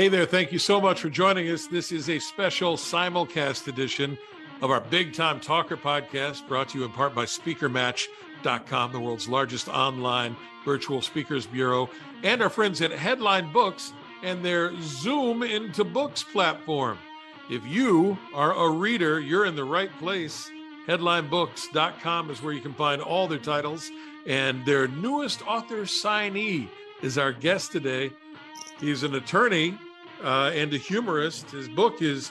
Hey there, thank you so much for joining us. This is a special simulcast edition of our Big Time Talker podcast, brought to you in part by SpeakerMatch.com, the world's largest online virtual speakers bureau, and our friends at Headline Books and their Zoom into Books platform. If you are a reader, you're in the right place. Headlinebooks.com is where you can find all their titles, and their newest author signee is our guest today. He's an attorney uh, and a humorist. His book is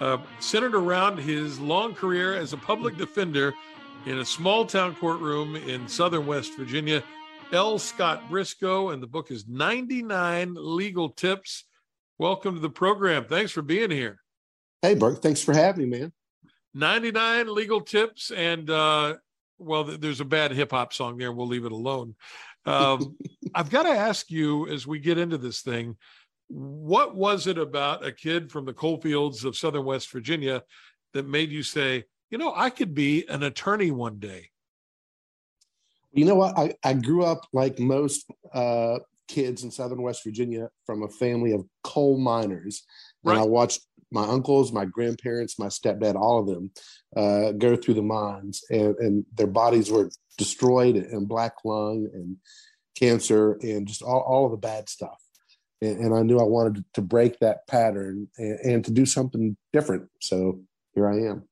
uh, centered around his long career as a public defender in a small town courtroom in southern West Virginia. L. Scott Briscoe, and the book is 99 Legal Tips. Welcome to the program. Thanks for being here. Hey, Burke. Thanks for having me, man. 99 legal tips. And, uh, well, there's a bad hip hop song there. We'll leave it alone. Um, I've got to ask you as we get into this thing, what was it about a kid from the coal fields of Southern West Virginia that made you say, you know, I could be an attorney one day? You know what? I, I grew up like most uh, kids in Southern West Virginia from a family of coal miners. Right. And I watched my uncles, my grandparents, my stepdad, all of them uh, go through the mines, and, and their bodies were destroyed and black lung and cancer and just all, all of the bad stuff. And, and I knew I wanted to break that pattern and, and to do something different. So here I am.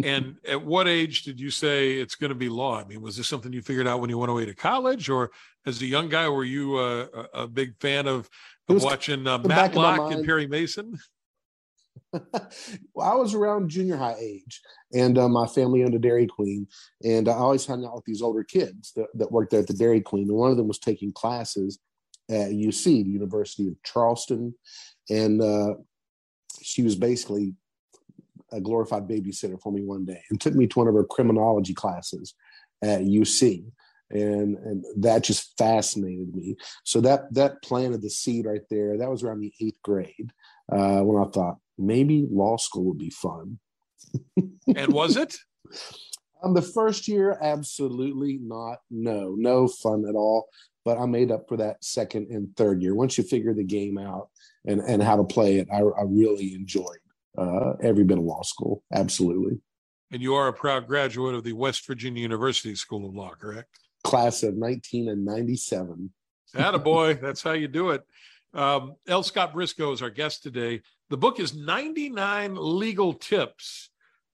and at what age did you say it's going to be law? I mean, was this something you figured out when you went away to college, or as a young guy, were you uh, a, a big fan of, of watching uh, Matlock and Perry Mason? well, I was around junior high age, and uh, my family owned a Dairy Queen, and I always hung out with these older kids that, that worked there at the Dairy Queen. And one of them was taking classes at UC, the University of Charleston, and uh, she was basically a glorified babysitter for me one day and took me to one of her criminology classes at UC. And, and that just fascinated me. So that that planted the seed right there. That was around the eighth grade uh, when I thought, maybe law school would be fun. and was it? Um, the first year, absolutely not. No, no fun at all. But I made up for that second and third year. Once you figure the game out and, and how to play it, I, I really enjoyed uh, every bit of law school. Absolutely. And you are a proud graduate of the West Virginia University School of Law, correct? Class of 1997. boy, that's how you do it. Um, L. Scott Briscoe is our guest today. The book is 99 Legal Tips.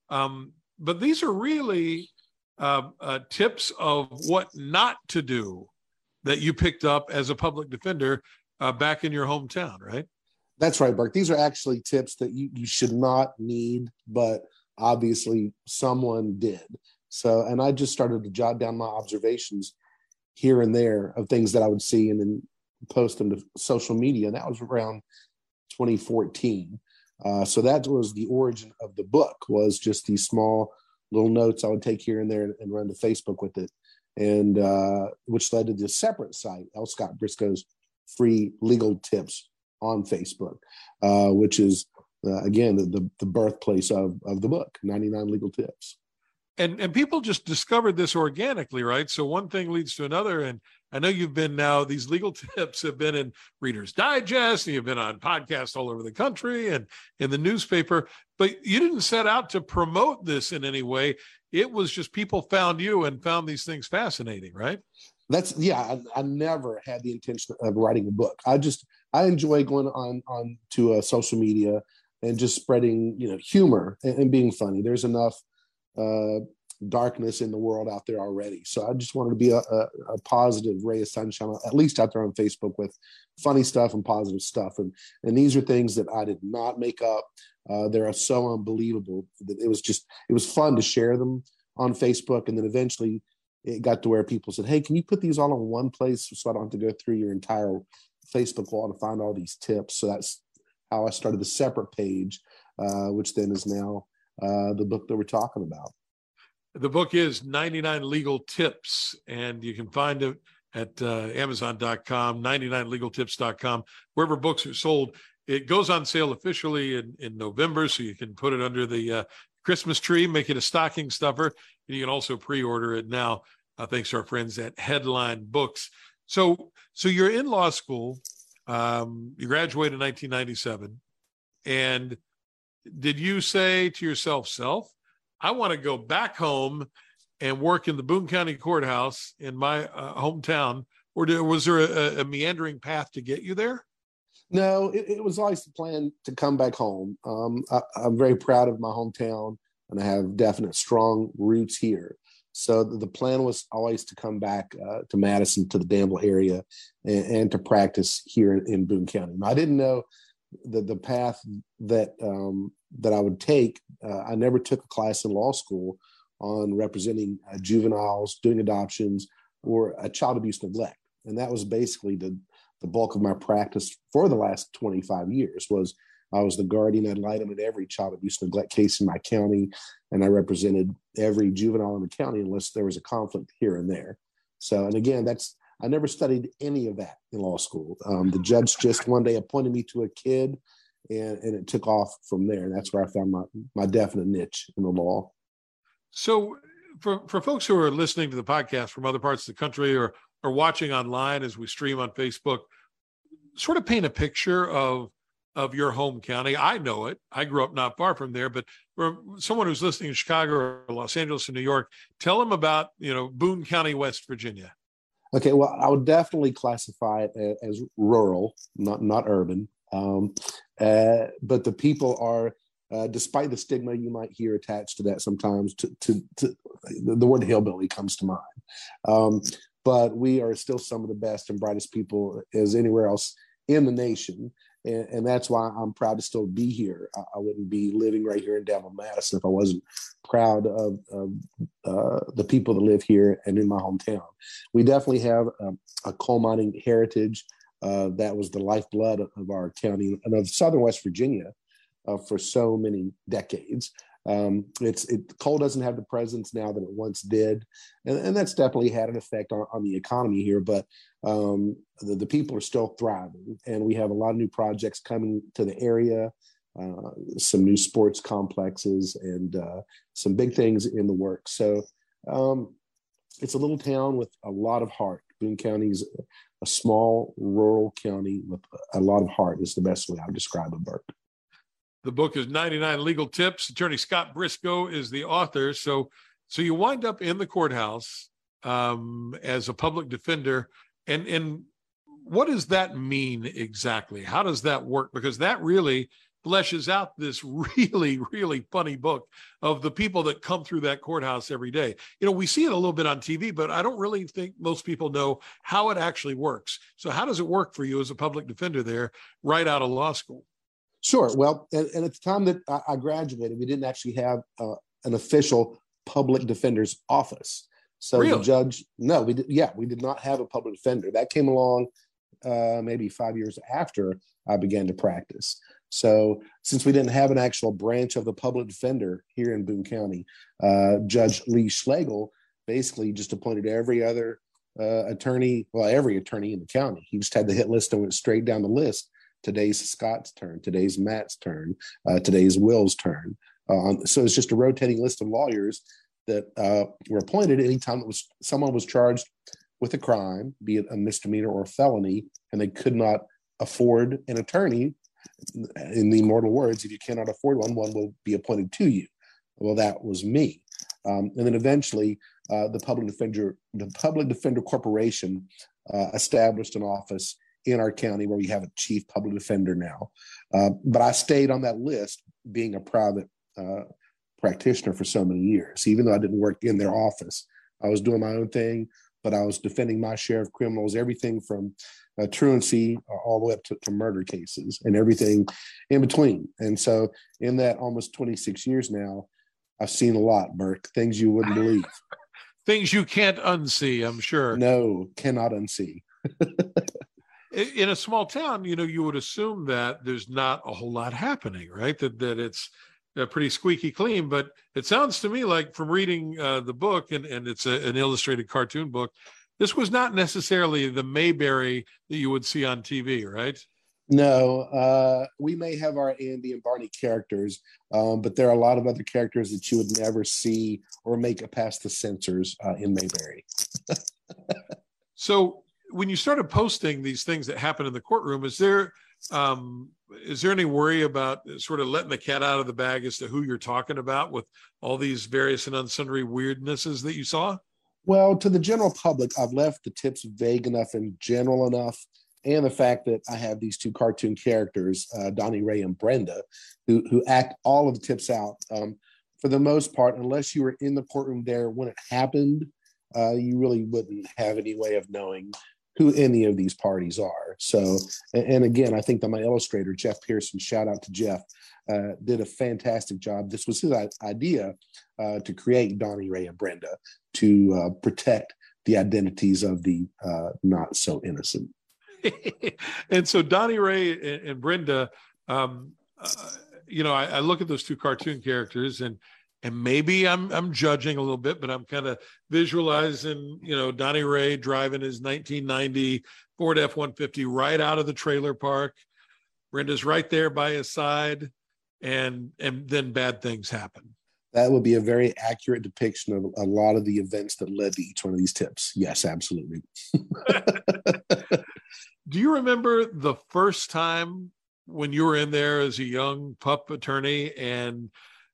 Um, but these are really uh, uh, tips of what not to do that you picked up as a public defender uh, back in your hometown, right? That's right, Burke. These are actually tips that you, you should not need, but obviously someone did. So, and I just started to jot down my observations here and there of things that I would see and then post them to social media. And that was around 2014. Uh, so that was the origin of the book was just these small little notes I would take here and there and, and run to Facebook with it. And uh, which led to this separate site, L. Scott Briscoe's free legal tips on Facebook, uh, which is uh, again the, the, the birthplace of of the book, 99 Legal Tips. And and people just discovered this organically right? So one thing leads to another. And i know you've been now these legal tips have been in readers digest and you've been on podcasts all over the country and in the newspaper but you didn't set out to promote this in any way it was just people found you and found these things fascinating right that's yeah I, I never had the intention of writing a book i just i enjoy going on on to uh, social media and just spreading you know humor and, and being funny there's enough uh, darkness in the world out there already. So I just wanted to be a, a, a, positive ray of sunshine, at least out there on Facebook with funny stuff and positive stuff. And and these are things that I did not make up. Uh, they are so unbelievable it was just it was fun to share them on Facebook, and then eventually it got to where people said, "Hey, can you put these all in one place so I don't have to go through your entire Facebook wall to find all these tips?" So that's how I started the separate page, uh, which then is now uh, the book that we're talking about. The book is 99 Legal Tips, and you can find it at uh, Amazon.com, 99legaltips.com, wherever books are sold. It goes on sale officially in, in November, so you can put it under the uh, Christmas tree, make it a stocking stuffer. And you can also pre order it now, uh, thanks to our friends at Headline Books. So, so you're in law school. Um, you graduated in 1997. And did you say to yourself, self, I want to go back home and work in the Boone County Courthouse in my uh, hometown? Or did, was there a, a, meandering path to get you there? No, it, it, was always the plan to come back home. Um, I, I'm very proud of my hometown and I have definite strong roots here. So the, plan was always to come back uh, to Madison, to the Danville area, and, and to practice here in, Boone County. I didn't know the, the path that um, that I would take. Uh, I never took a class in law school on representing uh, juveniles, doing adoptions, or a child abuse neglect, and that was basically the the bulk of my practice for the last 25 years was I was the guardian ad litem in every child abuse neglect case in my county, and I represented every juvenile in the county unless there was a conflict here and there. So, and again, that's I never studied any of that in law school. Um, the judge just one day appointed me to a kid, and and it took off from there. And that's where I found my my definite niche in the law. So, for for folks who are listening to the podcast from other parts of the country or or watching online as we stream on Facebook, sort of paint a picture of of your home county. I know it. I grew up not far from there, but for someone who's listening in Chicago or Los Angeles or New York, tell them about, you know, Boone County, West Virginia. Okay, well, I would definitely classify it as rural, not not urban. Um, uh, but the people are, uh, despite the stigma you might hear attached to that sometimes, to, to, to the word hillbilly comes to mind. Um, but we are still some of the best and brightest people as anywhere else in the nation and, and that's why I'm proud to still be here. I, I, wouldn't be living right here in Danville, Madison if I wasn't proud of, of uh, the people that live here and in my hometown. We definitely have a, a coal mining heritage. Uh, that was the lifeblood of, of our county and of Southern West Virginia uh, for so many decades. Um, it's it, coal doesn't have the presence now that it once did, and, and that's definitely had an effect on, on the economy here. But um, the, the, people are still thriving, and we have a lot of new projects coming to the area, uh, some new sports complexes, and uh, some big things in the works. So um, it's a little town with a lot of heart. Boone County is a small rural county with a lot of heart. Is the best way I would describe it, Burke. The book is 99 Legal Tips. Attorney Scott Briscoe is the author. So, so you wind up in the courthouse um, as a public defender, and and what does that mean exactly? How does that work? Because that really fleshes out this really, really funny book of the people that come through that courthouse every day. You know, we see it a little bit on TV, but I don't really think most people know how it actually works. So, how does it work for you as a public defender there right out of law school? Sure. Well, and, and at the time that I, graduated, we didn't actually have uh, an official public defender's office. So really? the judge, no, we did. Yeah, we did not have a public defender. That came along uh, maybe five years after I began to practice. So since we didn't have an actual branch of the public defender here in Boone County, uh, Judge Lee Schlegel basically just appointed every other uh, attorney, well, every attorney in the county. He just had the hit list and went straight down the list Today's Scott's turn. Today's Matt's turn. Uh, today's Will's turn. Uh, so it's just a rotating list of lawyers that uh, were appointed anytime that was someone was charged with a crime, be it a misdemeanor or a felony, and they could not afford an attorney. In the immortal words, if you cannot afford one, one will be appointed to you. Well, that was me. Um, and then eventually, uh, the public defender, the public defender corporation, uh, established an office in our county where we have a chief public defender now. Uh, but I stayed on that list being a private uh, practitioner for so many years, even though I didn't work in their office. I was doing my own thing, but I was defending my share of criminals, everything from uh, truancy all the way up to, to murder cases and everything in between. And so, in that almost 26 years now, I've seen a lot, Burke, things you wouldn't believe. things you can't unsee, I'm sure. No, cannot unsee. in a small town, you know, you would assume that there's not a whole lot happening, right? That that it's uh, pretty squeaky clean. But it sounds to me like from reading uh, the book, and and it's a, an illustrated cartoon book, this was not necessarily the Mayberry that you would see on TV, right? No, uh, we may have our Andy and Barney characters, um, but there are a lot of other characters that you would never see or make it past the censors uh, in Mayberry. so when you started posting these things that happen in the courtroom, is there um, is there any worry about sort of letting the cat out of the bag as to who you're talking about with all these various and unsundry weirdnesses that you saw? Well, to the general public, I've left the tips vague enough and general enough, and the fact that I have these two cartoon characters, uh, Donnie Ray and Brenda, who who act all of the tips out. Um, for the most part, unless you were in the courtroom there when it happened, uh, you really wouldn't have any way of knowing who any of these parties are. So, and again, I think that my illustrator, Jeff Pierson, shout out to Jeff, uh, did a fantastic job. This was his idea uh, to create Donnie, Ray, and Brenda to uh, protect the identities of the uh, not so innocent. and so Donnie Ray and, Brenda, um, uh, you know, I, I, look at those two cartoon characters and and maybe I'm I'm judging a little bit, but I'm kind of visualizing, you know, Donnie Ray driving his 1990 Ford F-150 right out of the trailer park. Brenda's right there by his side, and and then bad things happen. That would be a very accurate depiction of a lot of the events that led to each one of these tips. Yes, absolutely. Do you remember the first time when you were in there as a young pup attorney and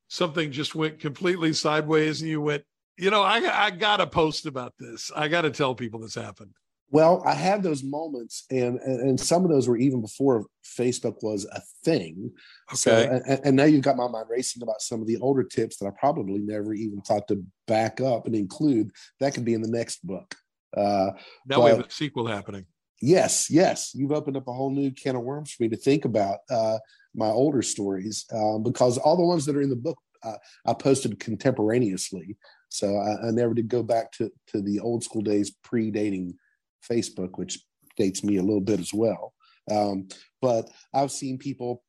something just went completely sideways and you went, you know, I, I got to post about this. I got to tell people this happened. Well, I had those moments, and, and, and some of those were even before Facebook was a thing. Okay. So, and, and, now you've got my mind racing about some of the older tips that I probably never even thought to back up and include. That could be in the next book. Uh, now but, we have a sequel happening. Yes, yes, you've opened up a whole new can of worms for me to think about. Uh, my older stories um, because all the ones that are in the book uh, I posted contemporaneously. So I, I, never did go back to, to the old school days predating Facebook, which dates me a little bit as well. Um, but I've seen people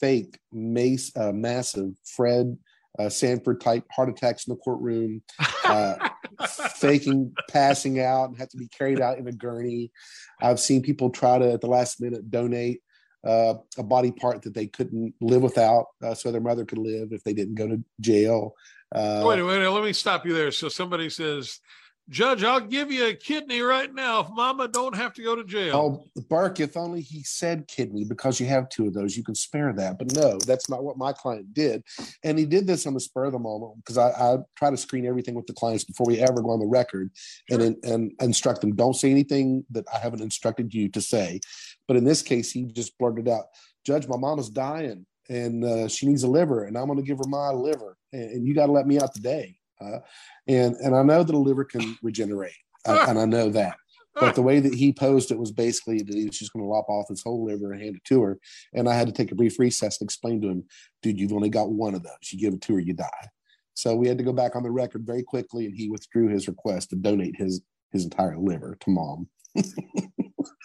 fake mace, uh, massive Fred uh, Sanford type heart attacks in the courtroom, uh, faking passing out and have to be carried out in a gurney. I've seen people try to, at the last minute, donate uh, a body part that they couldn't live without, uh, so their mother could live if they didn't go to jail. Uh, wait, wait, let me stop you there. So somebody says, Judge, I'll give you a kidney right now if Mama don't have to go to jail. Oh, Burke, if only he said kidney because you have two of those, you can spare that. But no, that's not what my client did, and he did this on the spur of the moment because I, I try to screen everything with the clients before we ever go on the record, sure. and and instruct them. Don't say anything that I haven't instructed you to say. But in this case, he just blurted out, "Judge, my mama's dying, and uh, she needs a liver, and I'm going to give her my liver, and, and you got to let me out today." Uh, and and I know that a liver can regenerate, uh, and I know that. But the way that he posed it was basically that he was just going to lop off his whole liver and hand it to her. And I had to take a brief recess and explain to him, dude, you've only got one of those. You give it to her, you die. So we had to go back on the record very quickly, and he withdrew his request to donate his his entire liver to mom.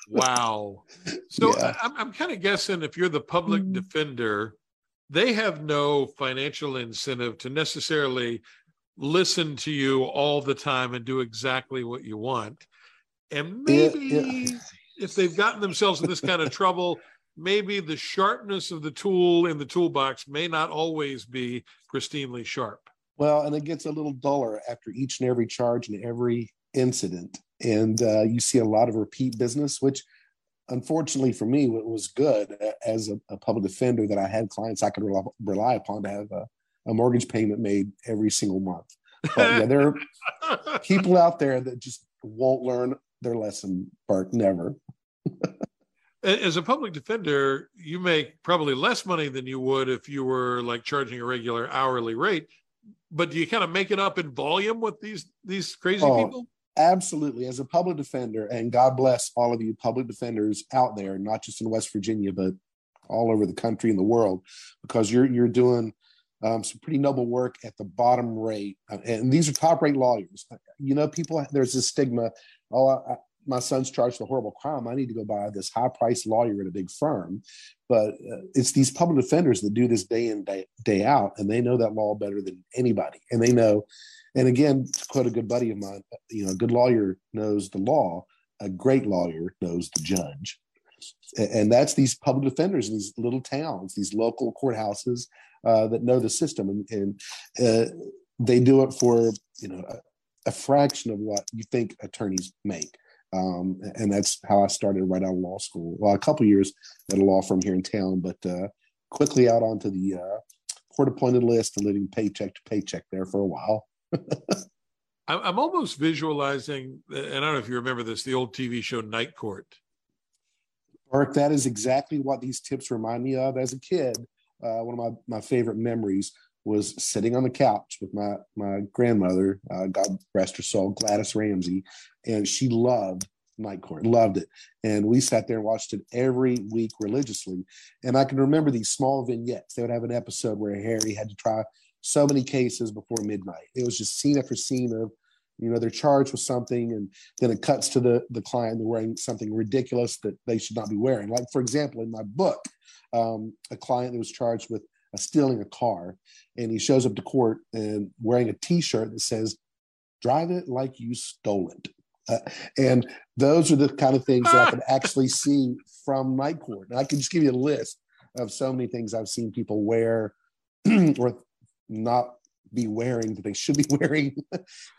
wow. So yeah. I'm, I'm kind of guessing if you're the public mm-hmm. defender, they have no financial incentive to necessarily listen to you all the time and do exactly what you want. And maybe yeah, yeah. if they've gotten themselves in this kind of trouble, maybe the sharpness of the tool in the toolbox may not always be pristinely sharp. Well, and it gets a little duller after each and every charge and every incident. And uh, you see a lot of repeat business, which unfortunately for me was good as a, a public defender that I had clients I could rely, rely upon to have a, a mortgage payment made every single month. But yeah, there are people out there that just won't learn their lesson, Burke. Never. As a public defender, you make probably less money than you would if you were like charging a regular hourly rate. But do you kind of make it up in volume with these these crazy oh, people? Absolutely. As a public defender, and God bless all of you public defenders out there, not just in West Virginia, but all over the country and the world, because you're you're doing um, some pretty noble work at the bottom rate. Uh, and these are top rate lawyers. You know, people, there's this stigma oh, I, my son's charged with a horrible crime. I need to go buy this high priced lawyer at a big firm. But uh, it's these public defenders that do this day in, day, day out, and they know that law better than anybody. And they know, and again, to quote a good buddy of mine, you know, a good lawyer knows the law, a great lawyer knows the judge. And that's these public defenders in these little towns, these local courthouses uh, that know the system, and, and uh, they do it for you know a, a, fraction of what you think attorneys make. Um, and that's how I started right out of law school. Well, a couple years at a law firm here in town, but uh, quickly out onto the uh, court appointed list and living paycheck to paycheck there for a while. I'm almost visualizing, and I don't know if you remember this, the old TV show Night Court. Burke, that is exactly what these tips remind me of as a kid. Uh, one of my, my favorite memories was sitting on the couch with my my grandmother, uh, God rest her soul, Gladys Ramsey, and she loved Night Court, loved it, and we sat there and watched it every week religiously. And I can remember these small vignettes. They would have an episode where Harry had to try so many cases before midnight. It was just scene after scene of, you know, they're charged with something, and then it cuts to the the client they're wearing something ridiculous that they should not be wearing. Like for example, in my book, um, a client that was charged with uh, stealing a car, and he shows up to court and wearing a T-shirt that says, "Drive it like you stole it." Uh, and those are the kind of things that I can actually see from Night Court. And I can just give you a list of so many things I've seen people wear or not be wearing that they should be wearing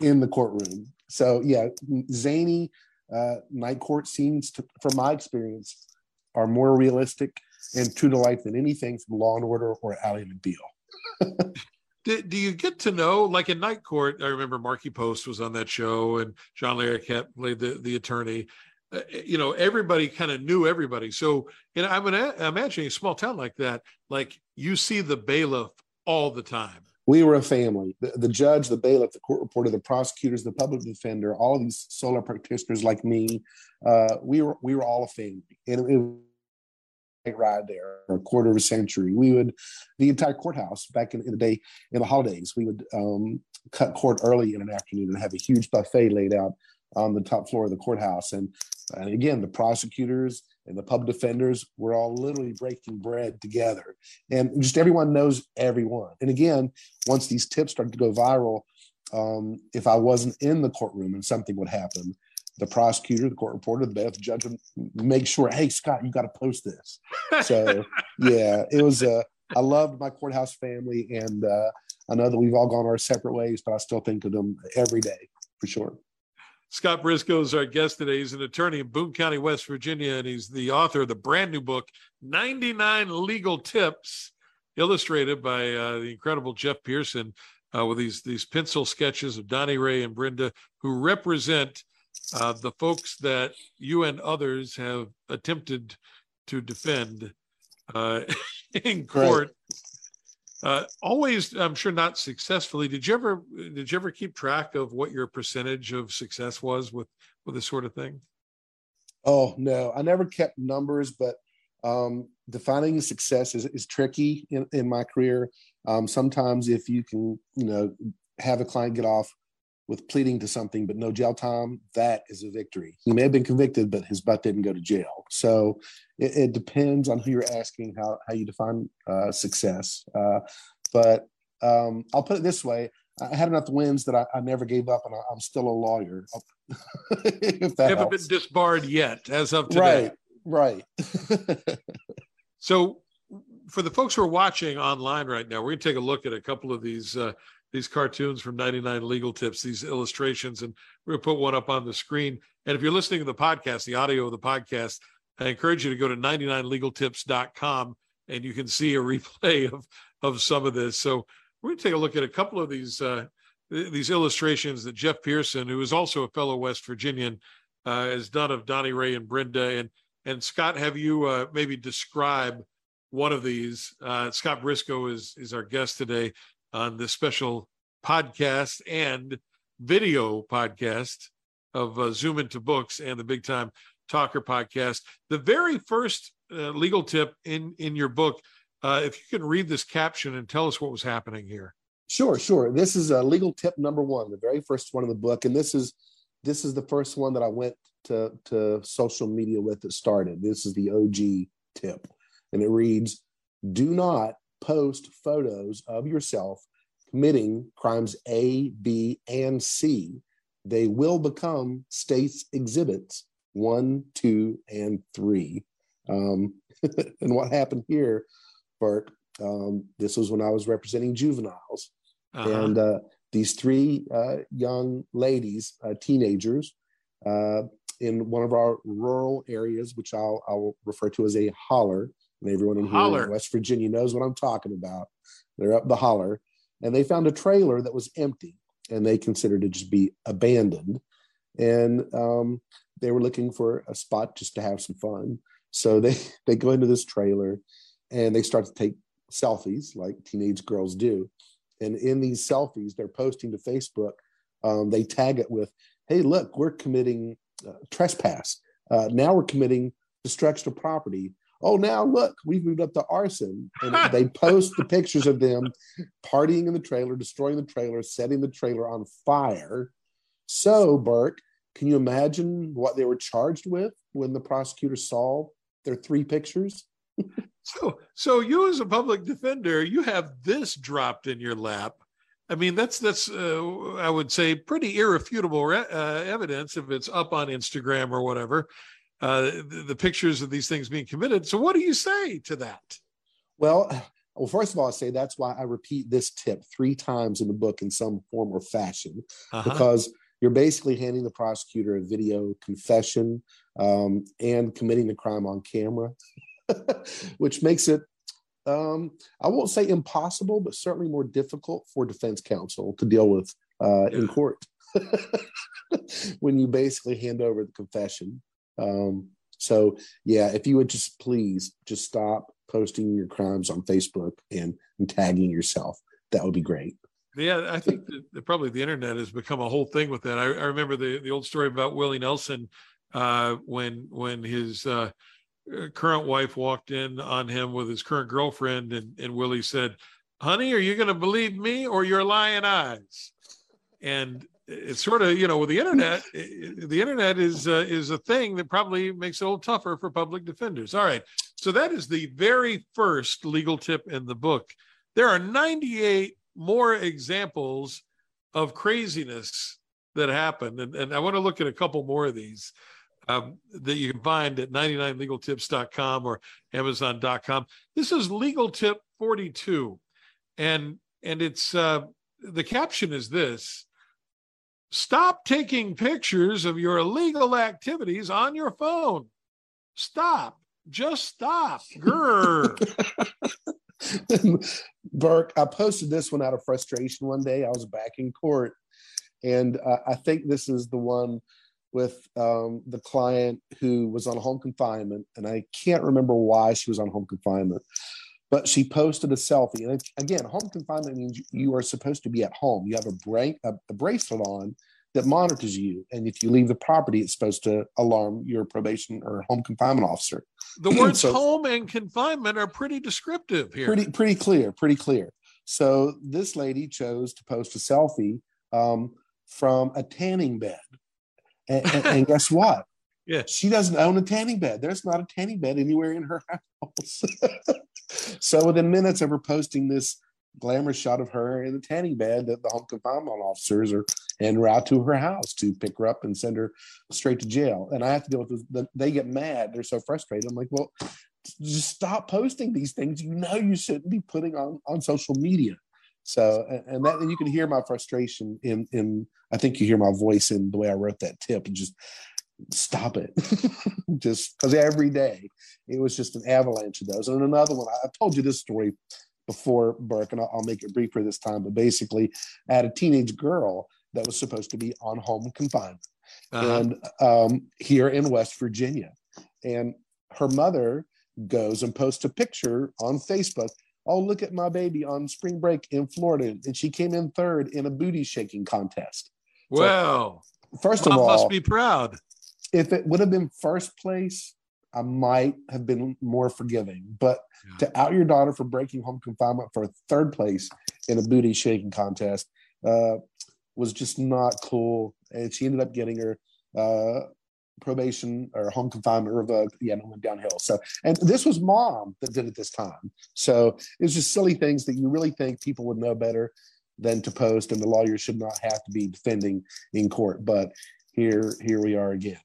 in the courtroom. So yeah, zany uh, night court scenes, to, from my experience, are more realistic and true to life than anything from Law and Order or Ally McBeal. do, do you get to know, like in Night Court? I remember Markie Post was on that show, and John Larroquette played the the attorney. Uh, you know, everybody kind of knew everybody. So, know, I'm imagining a small town like that. Like you see the bailiff all the time. We were a family. The, the judge, the bailiff, the court reporter, the prosecutors, the public defender, all of these solo practitioners like me, uh, we were we were all a family, and it, was it ride there a quarter of a century. We would the entire courthouse back in, in the day in the holidays. We would um, cut court early in an afternoon and have a huge buffet laid out on the top floor of the courthouse. And, and again, the prosecutors and the pub defenders were all literally breaking bread together. And just everyone knows everyone. And again, once these tips started to go viral, um, if I wasn't in the courtroom and something would happen, the prosecutor, the court reporter, the bailiff, the judge would make sure, hey, Scott, you got to post this. So, yeah, it was, uh, I loved my courthouse family. And uh, I know that we've all gone our separate ways, but I still think of them every day for sure. Scott Briscoe is our guest today. He's an attorney in Boone County, West Virginia, and he's the author of the brand new book, 99 Legal Tips, illustrated by uh, the incredible Jeff Pierson, uh, with these, these pencil sketches of Donnie Ray and Brenda, who represent uh, the folks that you and others have attempted to defend uh, in court. Right. Uh, always, I'm sure, not successfully. Did you ever did you ever keep track of what your percentage of success was with with this sort of thing? Oh no, I never kept numbers, but um, defining success is, is tricky in, in my career. Um, sometimes, if you can, you know, have a client get off with pleading to something but no jail time, that is a victory. He may have been convicted, but his butt didn't go to jail. So it, it depends on who you're asking how, how you define uh, success. Uh, but um, I'll put it this way I had enough wins that I, I never gave up, and I, am still a lawyer. if that haven't been disbarred yet, as of today. Right, right. so, for the folks who are watching online right now, we're going to take a look at a couple of these uh, these cartoons from 99 Legal Tips, these illustrations, and to put one up on the screen. And if you're listening to the podcast, the audio of the podcast, I encourage you to go to 99legaltips.com and you can see a replay of, of some of this. So we're going to take a look at a couple of these uh, these illustrations that Jeff Pierson, who is also a fellow West Virginian, uh, has done of Donnie Ray and Brenda. And and Scott, have you uh, maybe describe one of these? Uh, Scott Briscoe is is our guest today on this special podcast and video podcast of uh, Zoom into Books and the Big Time Talker podcast. The very first uh, legal tip in in your book, uh, if you can read this caption and tell us what was happening here. Sure, sure. This is a legal tip number one, the very first one of the book, and this is this is the first one that I went to to social media with that started. This is the OG tip, and it reads: Do not post photos of yourself committing crimes A, B, and C, they will become states exhibits one, two, and three. Um, and what happened here, Burke, um, this was when I was representing juveniles. Uh-huh. And uh, these three uh, young ladies, uh, teenagers, uh, in one of our rural areas, which I'll, I'll refer to as a holler. And everyone in, here in West Virginia knows what I'm talking about. They're up the holler. And they found a trailer that was empty and they considered it to just be abandoned. And um, they were looking for a spot just to have some fun. So they, they go into this trailer and they start to take selfies like teenage girls do. And in these selfies, they're posting to Facebook. Um, they tag it with, hey, look, we're committing uh, trespass. Uh, now we're committing destruction of property. Oh, now look, we've moved up to arson. And they post the pictures of them partying in the trailer, destroying the trailer, setting the trailer on fire. So, Burke, can you imagine what they were charged with when the prosecutor saw their three pictures? so, so you as a public defender, you have this dropped in your lap I mean, that's that's uh, I would say pretty irrefutable re- uh, evidence if it's up on Instagram or whatever. Uh, the, the, pictures of these things being committed. So, what do you say to that? Well, well, first of all, I say that's why I repeat this tip three times in the book in some form or fashion, uh-huh. because you're basically handing the prosecutor a video confession um, and committing the crime on camera, which makes it um, I won't say impossible, but certainly more difficult for defense counsel to deal with uh, in court when you basically hand over the confession. Um, so, yeah, if you would just please just stop posting your crimes on Facebook and, and tagging yourself, that would be great. Yeah, I think that probably the internet has become a whole thing with that. I, I remember the, the old story about Willie Nelson uh, when when his uh, uh, current wife walked in on him with his current girlfriend, and, and Willie said, Honey, are you going to believe me or your lying eyes? And it's sort of, you know, with the internet, the internet is uh, is a thing that probably makes it a little tougher for public defenders. All right. So that is the very first legal tip in the book. There are 98 more examples of craziness that happened. And, and I want to look at a couple more of these um, that you can find at 99legaltips.com or amazon.com. This is legal tip 42. And and it's uh, the caption is this Stop taking pictures of your illegal activities on your phone. Stop. Just stop. Grr. Burke, I posted this one out of frustration one day. I was back in court, and uh, I think this is the one with um, the client who was on home confinement, and I can't remember why she was on home confinement, but she posted a selfie. And again, home confinement means you are supposed to be at home. You have a, bra- a, a bracelet on that monitors you, and if you leave the property, it's supposed to alarm your probation or home confinement officer. The words so, home and confinement are pretty descriptive here. Pretty, pretty clear, pretty clear. So this lady chose to post a selfie um, from a tanning bed and, and, and guess what? Yeah. She doesn't own a tanning bed. There's not a tanning bed anywhere in her house. so within minutes of her posting this glamorous shot of her in the tanning bed that the home confinement officers are en route to her house to pick her up and send her straight to jail. And I have to deal with this. The, they get mad. They're so frustrated. I'm like, well, just stop posting these things. You know, you shouldn't be putting on, on social media. So, and that, and you can hear my frustration in, in, I think you hear my voice in the way I wrote that tip and just stop it. just because every day it was just an avalanche of those. And another one, I told you this story before, Burke, and I'll, I'll make it briefer this time, but basically, I had a teenage girl that was supposed to be on home confinement uh-huh. and um, here in West Virginia. And her mother goes and posts a picture on Facebook oh, look at my baby on spring break in Florida. And she came in third in a booty shaking contest. Well, so, first Mom of all, I must be proud. If it would have been first place, I might have been more forgiving. But yeah. to out your daughter for breaking home confinement for third place in a booty shaking contest uh, was just not cool. And she ended up getting her uh, probation or home confinement revoked. Yeah, and went downhill. So, and this was mom that did it this time. So it's just silly things that you really think people would know better than to post, and the lawyer should not have to be defending in court. But here, here we are again.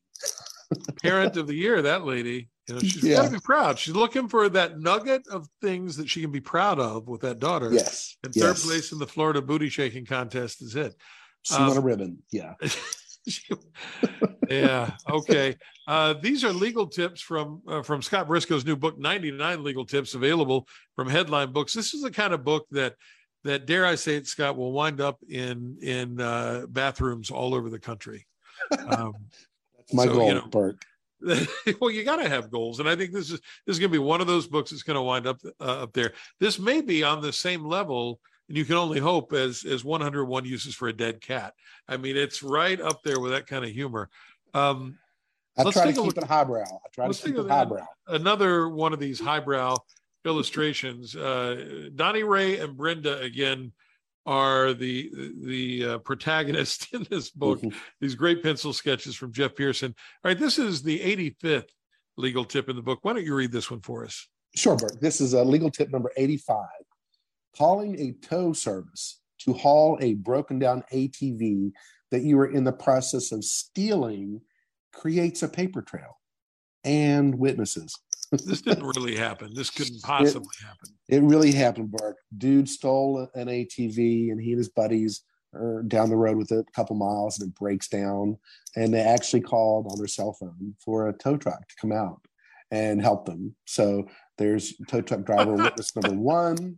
Parent of the year, that lady. You know, she's yeah. got to be proud. She's looking for that nugget of things that she can be proud of with that daughter. Yes. And third yes. place in the Florida booty shaking contest is it. She um, won a ribbon. Yeah. yeah. Okay. Uh, these are legal tips from uh, from Scott Briscoe's new book, 99 Legal Tips, available from Headline Books. This is the kind of book that that dare I say it, Scott, will wind up in in uh, bathrooms all over the country. Um, my so, goal, you know, Burke. well, you got to have goals, and I think this is this is going to be one of those books that's going to wind up uh, up there. This may be on the same level, and you can only hope as as 101 uses for a dead cat. I mean, it's right up there with that kind of humor. Um, I try to keep look, it highbrow. I try to keep it highbrow. Another one of these highbrow illustrations. Uh, Donnie Ray and Brenda again are the the uh, protagonists in this book. Mm-hmm. These great pencil sketches from Jeff Pierson. All right, this is the 85th legal tip in the book. Why don't you read this one for us? Sure, Burke. This is a legal tip number 85. Calling a tow service to haul a broken down ATV that you are in the process of stealing creates a paper trail and witnesses this didn't really happen. This couldn't possibly it, happen. It really happened, Burke. Dude stole an ATV and he and his buddies are down the road with it a couple miles and it breaks down. And they actually called on their cell phone for a tow truck to come out and help them. So there's tow truck driver witness number one.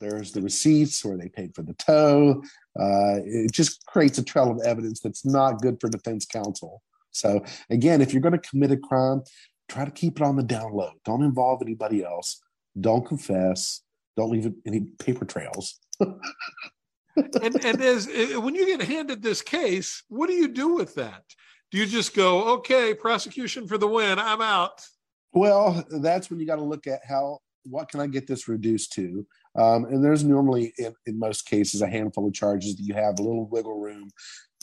There's the receipts where they paid for the tow. Uh, it just creates a trail of evidence that's not good for defense counsel. So again, if you're going to commit a crime, try to keep it on the down low. Don't involve anybody else. Don't confess. Don't leave any paper trails. and and as eh, when you get handed this case, what do you do with that? Do you just go, okay, prosecution for the win, I'm out? Well, that's when you got to look at how what can I get this reduced to? Um, and there's normally, in, in, most cases, a handful of charges that you have a little wiggle room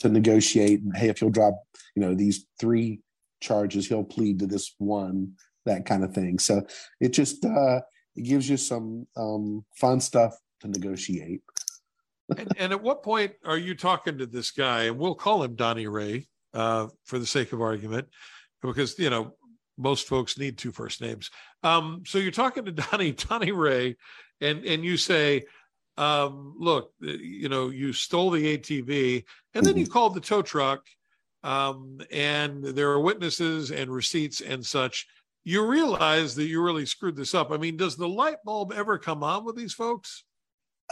to negotiate. And hey, if you'll drop, you know, these three charges he'll plead to this one that kind of thing. So it just uh it gives you some um fun stuff to negotiate. And, and, at what point are you talking to this guy? And we'll call him donnie ray uh for the sake of argument because you know most folks need two first names. Um so you're talking to donnie donnie ray and and you say um look you know you stole the atv and then you mm-hmm. called the tow truck um, and there are witnesses and receipts and such, you realize that you really screwed this up. I mean, does the light bulb ever come on with these folks?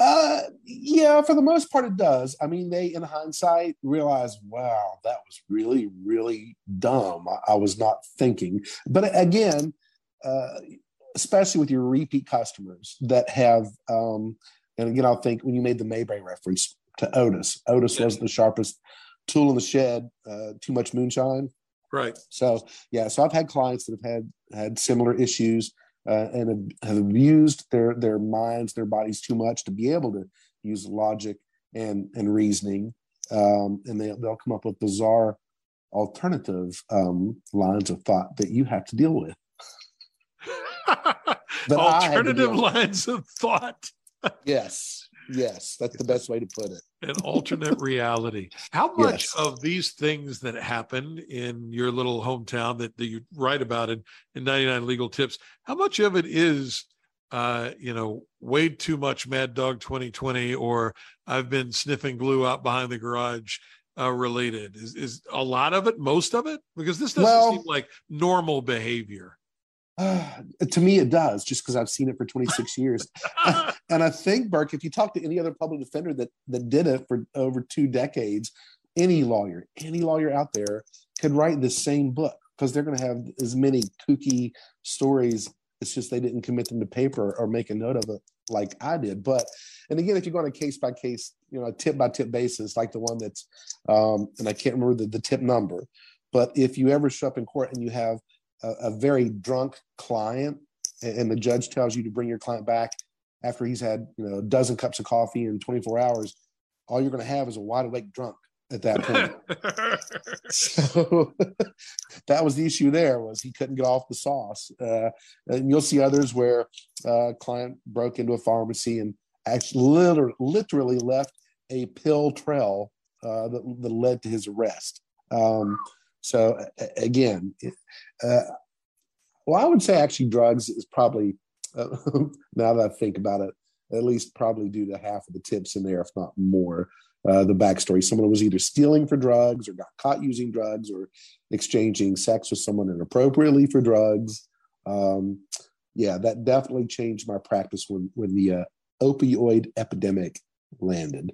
Uh, yeah, for the most part, it does. I mean, they, in hindsight, realize, wow, that was really, really dumb. I, I was not thinking. But again, uh, especially with your repeat customers that have, um, and again, I'll think when you made the Mayberry reference to Otis, Otis yeah. wasn't the sharpest tool in the shed, uh, too much moonshine. Right. So yeah, so I've had clients that have had had similar issues uh, and have, have abused their their minds, their bodies too much to be able to use logic and and reasoning, um, and they they'll come up with bizarre alternative um, lines of thought that you have to deal with. alternative lines of thought. yes. Yes, that's the best way to put it. An alternate reality. How much yes. of these things that happen in your little hometown that, that you write about in, in 99 Legal Tips, how much of it is, uh, you know, way too much Mad Dog 2020 or I've been sniffing glue out behind the garage uh, related? Is, is a lot of it, most of it? Because this doesn't well, seem like normal behavior. Uh, to me, it does, just because I've seen it for 26 years. and I think, Burke, if you talk to any other public defender that that did it for over two decades, any lawyer, any lawyer out there could write the same book because they're going to have as many kooky stories. It's just they didn't commit them to paper or make a note of it like I did. But and again, if you go on a case by case, you know, a tip by tip basis, like the one that's, um, and I can't remember the, the tip number, but if you ever show up in court and you have a, a very drunk client and the judge tells you to bring your client back after he's had you know a dozen cups of coffee in 24 hours. All you're going to have is a wide awake drunk at that point. So that was the issue there was he couldn't get off the sauce. Uh, and you'll see others where a uh, client broke into a pharmacy and actually literally, literally left a pill trail uh, that, that led to his arrest. Um, so again, uh, well, I would say actually drugs is probably uh, now that I think about it, at least probably due to half of the tips in there, if not more. uh, the backstory. Someone was either stealing for drugs or got caught using drugs or exchanging sex with someone inappropriately for drugs. Um, yeah, that definitely changed my practice when when the uh, opioid epidemic landed.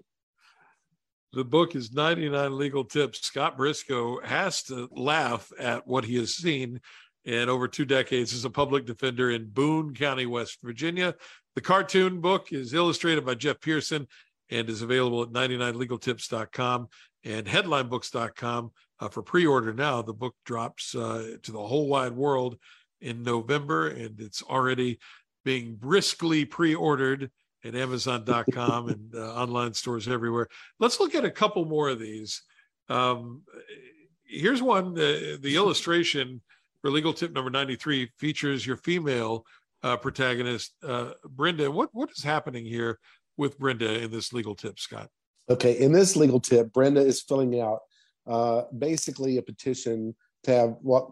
The book is 99 Legal Tips. Scott Briscoe has to laugh at what he has seen in over two decades as a public defender in Boone County, West Virginia. The cartoon book is illustrated by Jeff Pierson and is available at 99legaltips.com and headlinebooks.com uh, for pre-order now. The book drops uh, to the whole wide world in November, and it's already being briskly pre-ordered at Amazon.com and uh, online stores everywhere. Let's look at a couple more of these. Um, here's one: the, the illustration for legal tip number 93 features your female uh, protagonist, uh, Brenda. What what is happening here with Brenda in this legal tip, Scott? Okay, in this legal tip, Brenda is filling out uh, basically a petition to have what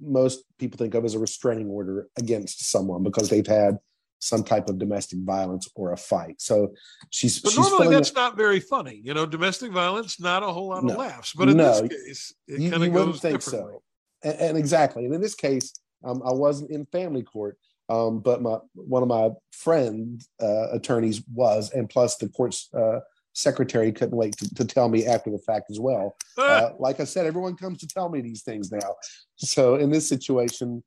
most people think of as a restraining order against someone because they've had some type of domestic violence or a fight. So she's. But she's normally that's not very funny. You know, domestic violence, not a whole lot no, of laughs. But in no, this case, it you, kind of goes think differently. so. And, and, exactly, and in this case, um, I wasn't in family court, um, but my one of my friend uh, attorneys was, and plus the court's uh, secretary couldn't wait to, to, tell me after the fact as well. Uh, like I said, everyone comes to tell me these things now. So in this situation.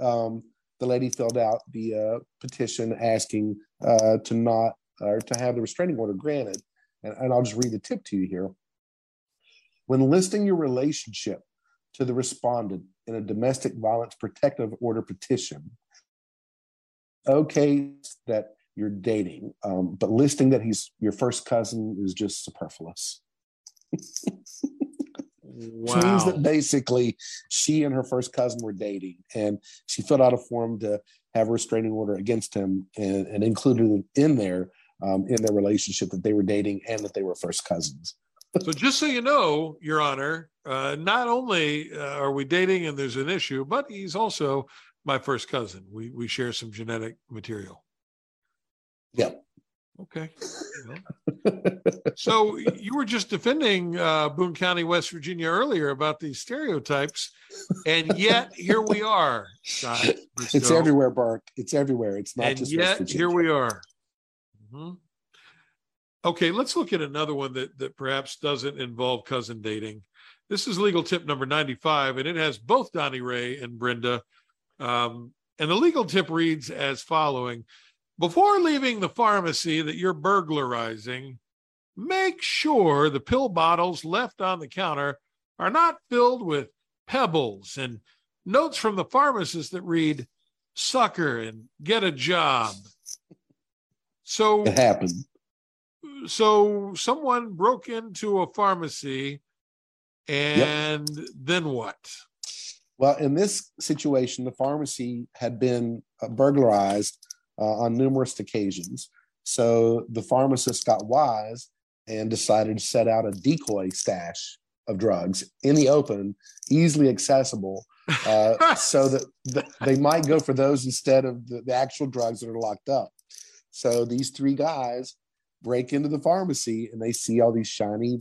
Um, the lady filled out the uh, petition asking uh, to not or to have the restraining order granted. And, and I'll just read the tip to you here. When listing your relationship to the respondent in a domestic violence protective order petition, okay that you're dating, um, but listing that he's your first cousin is just superfluous. Wow. Which means that basically she and her first cousin were dating, and she filled out a form to have a restraining order against him, and, and included in there um, in their relationship that they were dating and that they were first cousins. so just so you know, Your Honor, uh, not only uh, are we dating and there's an issue, but he's also my first cousin. We we share some genetic material. Yeah. Okay. so you were just defending uh, Boone County, West Virginia earlier about these stereotypes, and yet here we are. It's so, everywhere, Burke. It's everywhere. It's not and just. yet here we are. Mm-hmm. Okay, let's look at another one that that perhaps doesn't involve cousin dating. This is legal tip number ninety-five, and it has both Donnie Ray and Brenda. Um, and the legal tip reads as following before leaving the pharmacy that you're burglarizing, make sure the pill bottles left on the counter are not filled with pebbles and notes from the pharmacist that read sucker and get a job. So it happened. So someone broke into a pharmacy and yep. then what? Well, in this situation, the pharmacy had been uh, burglarized uh, on numerous occasions. So the pharmacist got wise and decided to set out a decoy stash of drugs in the open, easily accessible, uh, so that th- they might go for those instead of the, the actual drugs that are locked up. So these three guys break into the pharmacy and they see all these shiny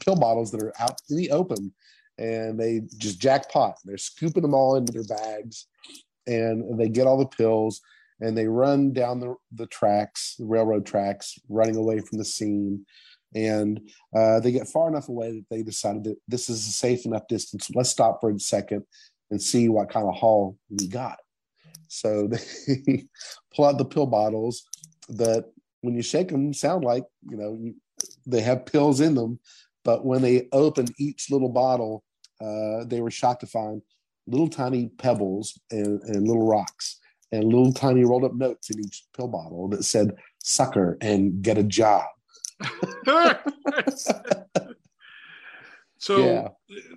pill bottles that are out in the open and they just jackpot. They're scooping them all into their bags and they get all the pills and they run down the, the tracks, the railroad tracks, running away from the scene. And uh, they get far enough away that they decided that this is a safe enough distance. Let's stop for a second and see what kind of haul we got. So they pull out the pill bottles that, when you shake them, sound like you know you, they have pills in them. But when they opened each little bottle, uh, they were shocked to find little tiny pebbles and, and little rocks and little tiny rolled up notes in each pill bottle that said sucker and get a job. so yeah.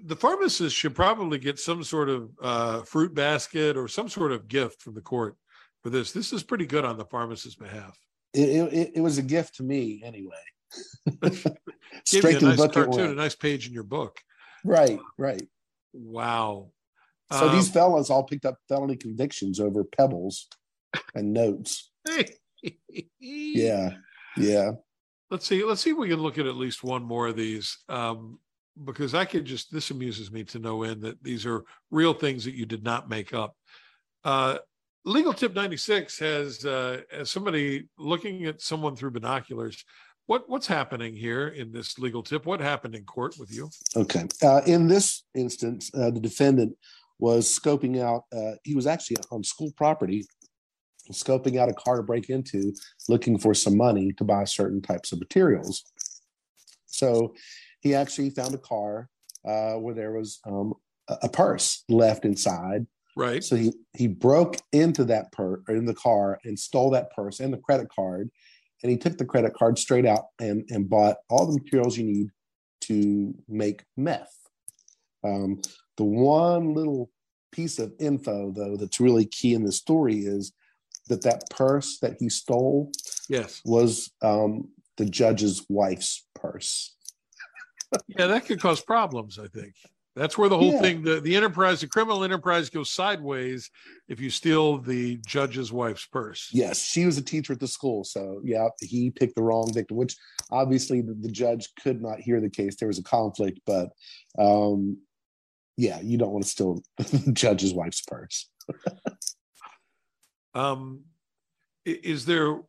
the pharmacist should probably get some sort of uh, fruit basket or some sort of gift from the court for this. This is pretty good on the pharmacist's behalf. It, it, it was a gift to me anyway. Straight to nice the book cartoon, a nice page in your book. Right, right. Wow. So um, these fellas all picked up felony convictions over pebbles and notes. yeah, yeah. Let's see. Let's see if we can look at at least one more of these, um, because I could just. This amuses me to no end that these are real things that you did not make up. Uh, Legal tip 96 has, uh, as somebody looking at someone through binoculars, what what's happening here in this legal tip? What happened in court with you? Okay. Uh, in this instance, uh, the defendant was scoping out, uh, he was actually on school property, scoping out a car to break into, looking for some money to buy certain types of materials. So he actually found a car uh, where there was um, a purse left inside Right. So he he broke into that purse in the car and stole that purse and the credit card, and he took the credit card straight out and and bought all the materials you need to make meth. Um, the one little piece of info though that's really key in the story is that that purse that he stole yes was um, the judge's wife's purse yeah that could cause problems i think that's where the whole Yeah. thing, the, the enterprise, the criminal enterprise goes sideways if you steal the judge's wife's purse. Yes, she was a teacher at the school. So, yeah, he picked the wrong victim, which obviously the, the judge could not hear the case. There was a conflict, but um, yeah, you don't want to steal judge's wife's purse. Um, is there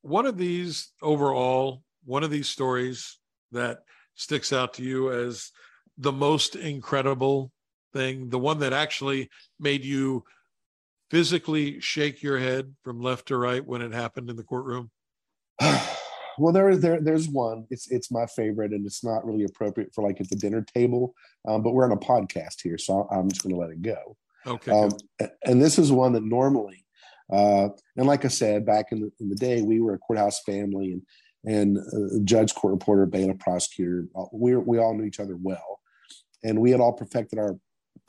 one of these overall, one of these stories that sticks out to you as the most incredible thing, the one that actually made you physically shake your head from left to right when it happened in the courtroom? well, there, there, there's one. It's it's my favorite, and it's not really appropriate for like at the dinner table. Um, but we're on a podcast here, so I'm just going to let it go. Okay. Um, and this is one that normally, uh, and like I said, back in the, in the day, we were a courthouse family, and and uh, judge, court reporter, bailiff, prosecutor. uh, We we all knew each other well, and we had all perfected our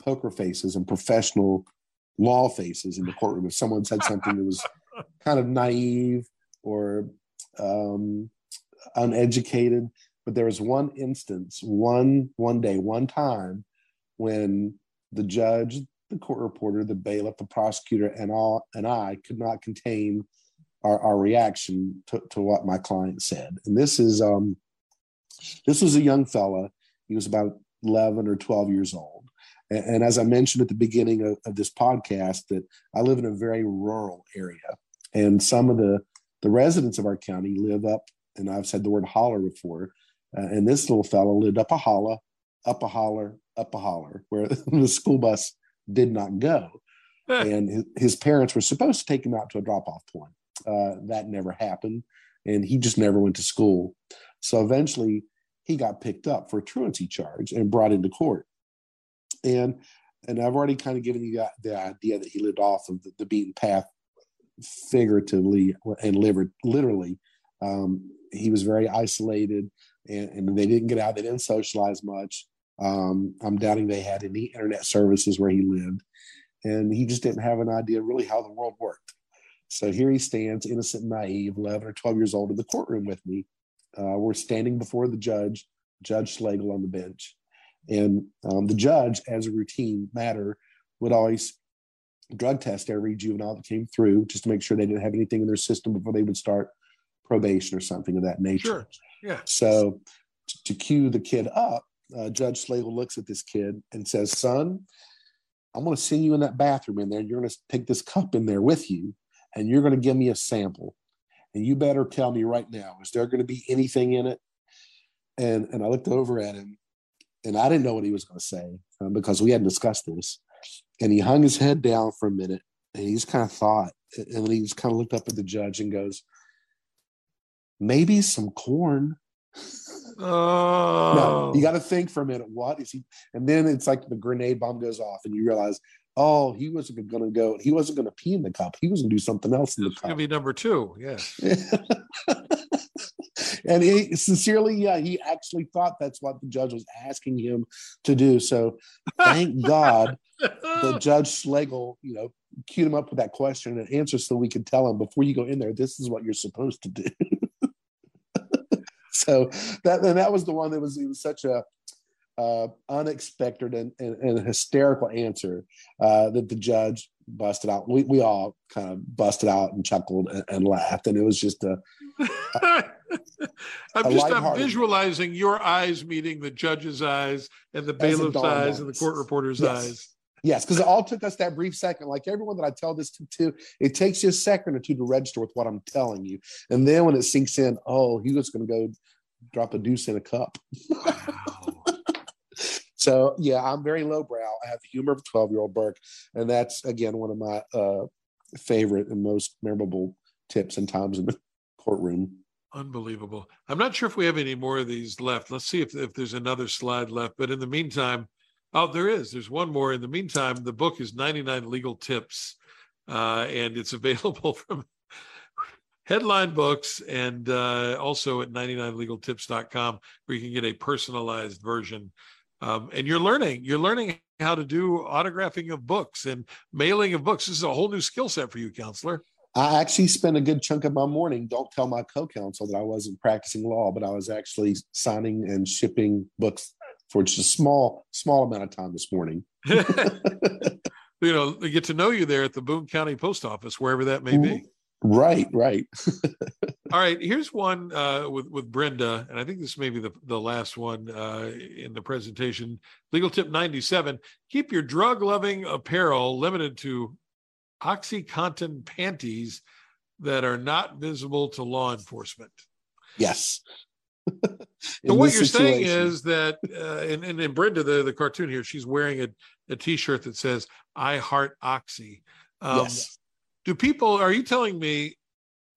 poker faces and professional law faces in the courtroom. If someone said something that was kind of naive or um, uneducated, but there was one instance, one one day, one time when the judge, the court reporter, the bailiff, the prosecutor, and all and I could not contain our, our reaction to, to what my client said. And this is um this was a young fella. He was about 11 or 12 years old. And, and as I mentioned at the beginning of, of this podcast, that I live in a very rural area. And some of the the residents of our county live up, and I've said the word holler before. Uh, and this little fellow lived up a holler, up a holler, up a holler, where the school bus did not go. and his, his parents were supposed to take him out to a drop off point. Uh, that never happened. And he just never went to school. So eventually he got picked up for a truancy charge and brought into court. And and I've already kind of given you the- the idea that he lived off of the, the beaten path figuratively and literally. Um, he was very isolated and, and they didn't get out, they didn't socialize much. Um, I'm doubting they had any internet services where he lived. And he just didn't have an idea really how the world worked. So here he stands, innocent naive, 11 or 12 years old, in the courtroom with me. Uh, we're standing before the judge, Judge Schlegel on the bench. And um, the judge, as a routine matter, would always drug test every juvenile that came through just to make sure they didn't have anything in their system before they would start probation or something of that nature. Sure. Yeah. So t- to cue the kid up, uh, Judge Slagle looks at this kid and says, Son, I'm going to send you in that bathroom in there. You're going to take this cup in there with you, and you're going to give me a sample. And you better tell me right now, is there going to be anything in it? And, and I looked over at him, and I didn't know what he was going to say uh, because we hadn't discussed this. And he hung his head down for a minute, and he just kind of thought, and then he just kind of looked up at the judge and goes, Maybe some corn. Oh, No, you got to think for a minute. What is he? And then it's like the grenade bomb goes off, and you realize, oh, he wasn't going to go. He wasn't going to pee in the cup. He was going to do something else in the it's going to cup. be number two. Yes. and he sincerely, yeah, he actually thought that's what the judge was asking him to do. So thank God the judge Schlegel, you know, queued him up with that question and answer so we could tell him before you go in there, this is what you're supposed to do. so that and that was the one that was it was such a uh, unexpected and, and, and hysterical answer uh, that the judge busted out. We, we all kind of busted out and chuckled and, and laughed, and it was just a I'm just I'm visualizing your eyes meeting the judge's eyes and the bailiff's eyes and the court reporter's yes. eyes. Yes, because it all took us that brief second. Like everyone that I tell this to, to, it takes you a second or two to register with what I'm telling you. And then when it sinks in, oh, he was going to go drop a deuce in a cup. Wow. So, yeah, I'm very lowbrow. I have the humor of a 12 year old Burke. And that's, again, one of my uh, favorite and most memorable tips and times in the courtroom. Unbelievable. I'm not sure if we have any more of these left. Let's see if, if there's another slide left. But in the meantime, oh, there is. There's one more. In the meantime, the book is 99 Legal Tips, uh, and it's available from Headline Books and uh, also at 99legaltips.com, where you can get a personalized version. Um, and you're learning. You're learning how to do autographing of books and mailing of books. This is a whole new skill set for you, counselor. I actually spent a good chunk of my morning. Don't tell my co-counsel that I wasn't practicing law, but I was actually signing and shipping books for just a small, small amount of time this morning. you know, they get to know you there at the Boone County Post Office, wherever that may be. Right, right. All right, here's one uh, with with Brenda, and I think this may be the the last one uh, in the presentation. Legal tip 97: Keep your drug loving apparel limited to OxyContin panties that are not visible to law enforcement. Yes. so what you're situation. saying is that, uh, and, and, and Brenda, the, the cartoon here, she's wearing a, a T-shirt that says "I heart Oxy." Um, yes. Do people? Are you telling me,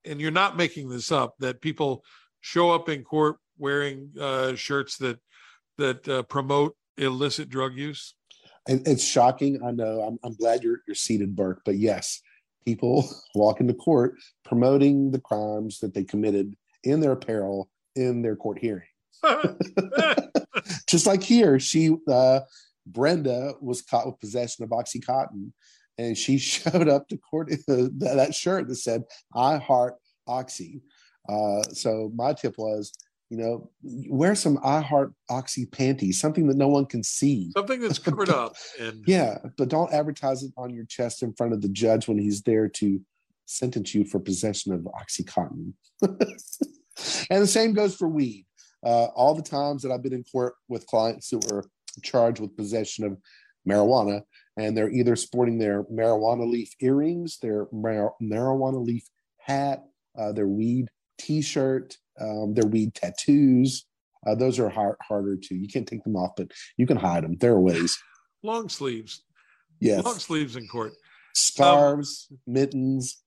and you're not making this up, that people show up in court wearing uh, shirts that that uh, promote illicit drug use? it's shocking. I know. I'm, I'm glad you're you're seated, Burke. But yes, people walk into court promoting the crimes that they committed in their apparel in their court hearing. Just like here, she uh, Brenda was caught with possession of OxyContin, and she showed up to court in that shirt that said "I heart Oxy." Uh, so my tip was you know, wear some I Heart Oxy panties, something that no one can see. Something that's covered up. And yeah, but don't advertise it on your chest in front of the judge when he's there to sentence you for possession of Oxycontin. and the same goes for weed. Uh, all the times that I've been in court with clients who were charged with possession of marijuana, and they're either sporting their marijuana leaf earrings, their mar- marijuana leaf hat, uh, their weed T-shirt, um, their weed tattoos. Uh, those are hard, harder to. You can't take them off, but you can hide them. There are ways. Long sleeves. Yes. Long sleeves in court. Scarves, um, mittens.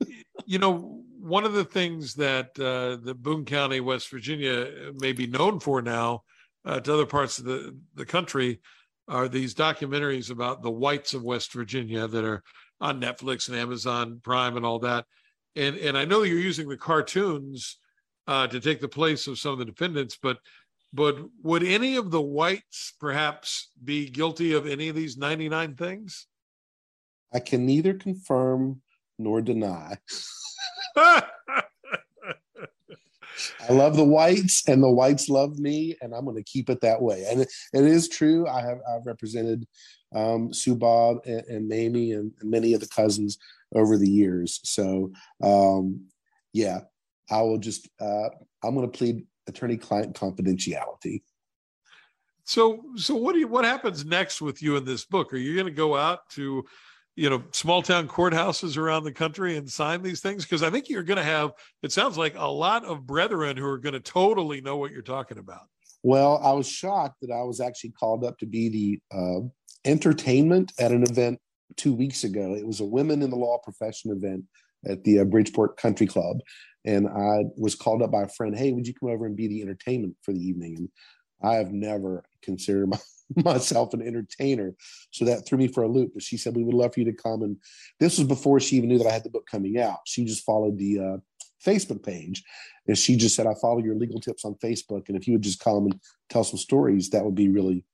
You know, one of the things that uh, the Boone County, West Virginia, may be known for now uh, to other parts of the, the country are these documentaries about the whites of West Virginia that are on Netflix and Amazon Prime and all that. And and I know you're using the cartoons uh, to take the place of some of the defendants. But but would any of the whites perhaps be guilty of any of these 99 things? I can neither confirm nor deny. I love the whites, and the whites love me, and I'm going to keep it that way. And it, it is true. I have I've represented um, Sue Bob and, and Mamie and, and, many of the cousins over the years. So um, yeah, I will just uh, I'm going to plead attorney-client confidentiality. So, so what do you, what happens next with you in this book? Are you going to go out to, you know, small town courthouses around the country and sign these things? Because I think you're going to have. It sounds like a lot of brethren who are going to totally know what you're talking about. Well, I was shocked that I was actually called up to be the uh, entertainment at an event two weeks ago. It was a women in the law profession event at the uh, Bridgeport Country Club, and I was called up by a friend, hey, would you come over and be the entertainment for the evening? And I have never considered myself an entertainer. So that threw me for a loop. But she said, we would love for you to come. And this was before she even knew that I had the book coming out. She just followed the uh, Facebook page. And she just said, I follow your legal tips on Facebook. And if you would just come and tell some stories, that would be really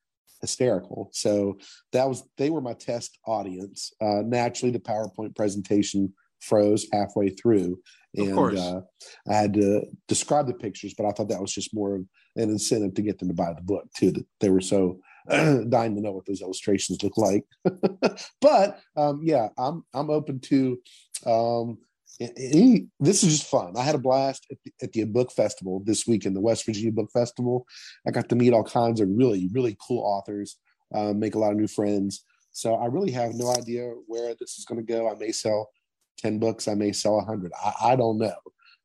hysterical. So that was, they were my test audience. Uh, naturally, the PowerPoint presentation froze halfway through and uh, I had to describe the pictures, but I thought that was just more of an incentive to get them to buy the book too. That they were so dying to know what those illustrations look like. but um, yeah, I'm I'm open to um, He, this is just fun. I had a blast at the, at the book festival this week in the West Virginia Book Festival. I got to meet all kinds of really, really cool authors, uh, make a lot of new friends. So I really have no idea where this is going to go. I may sell 10 books, I may sell a 100. I, I don't know.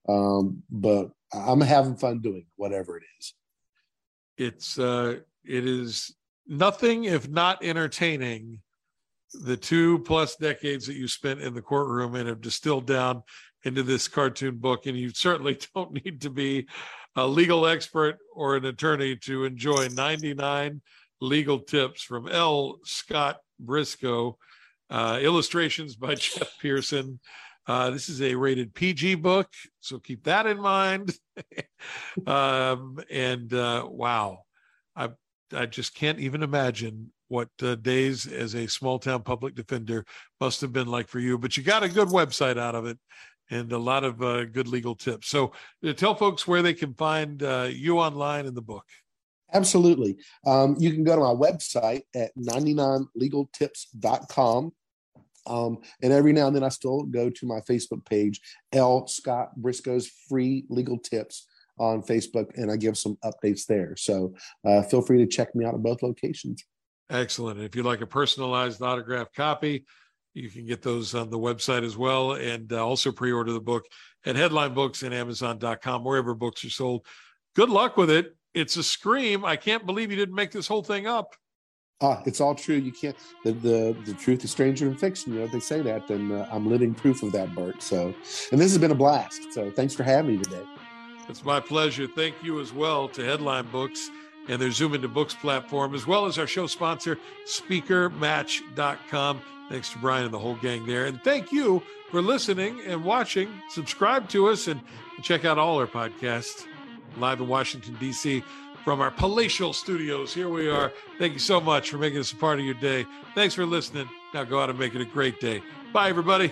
Um, but I'm having fun doing whatever it is. It's, uh, it is nothing if not entertaining the two plus decades that you spent in the courtroom and have distilled down into this cartoon book. And you certainly don't need to be a legal expert or an attorney to enjoy 99 legal tips from L. Scott Briscoe, uh, illustrations by Jeff Pierson. Uh, this is a rated PG book, so keep that in mind. um, and uh, wow, I just can't even imagine what uh, days as a small town public defender must have been like for you. But you got a good website out of it and a lot of uh, good legal tips. So uh, tell folks where they can find uh, you online in the book. Absolutely. Um, you can go to my website at 99legaltips.com. Um, and every now and then I still go to my Facebook page, L. Scott Briscoe's Free Legal Tips on Facebook, and I give some updates there. So uh, feel free to check me out at both locations. Excellent. And if you'd like a personalized autographed copy, you can get those on the website as well. And uh, also pre order the book at Headline Books and Amazon.com, wherever books are sold. Good luck with it. It's a scream. I can't believe you didn't make this whole thing up. Ah, it's all true. You can't. The the, the truth is stranger than fiction. You know they say that, and uh, I'm living proof of that, Bert. So, and this has been a blast. So, thanks for having me today. It's my pleasure. Thank you as well to Headline Books and their Zoom into Books platform, as well as our show sponsor, SpeakerMatch.com. Thanks to Brian and the whole gang there. And thank you for listening and watching. Subscribe to us and check out all our podcasts live in Washington, D.C. from our palatial studios. Here we are. Thank you so much for making this a part of your day. Thanks for listening. Now go out and make it a great day. Bye, everybody.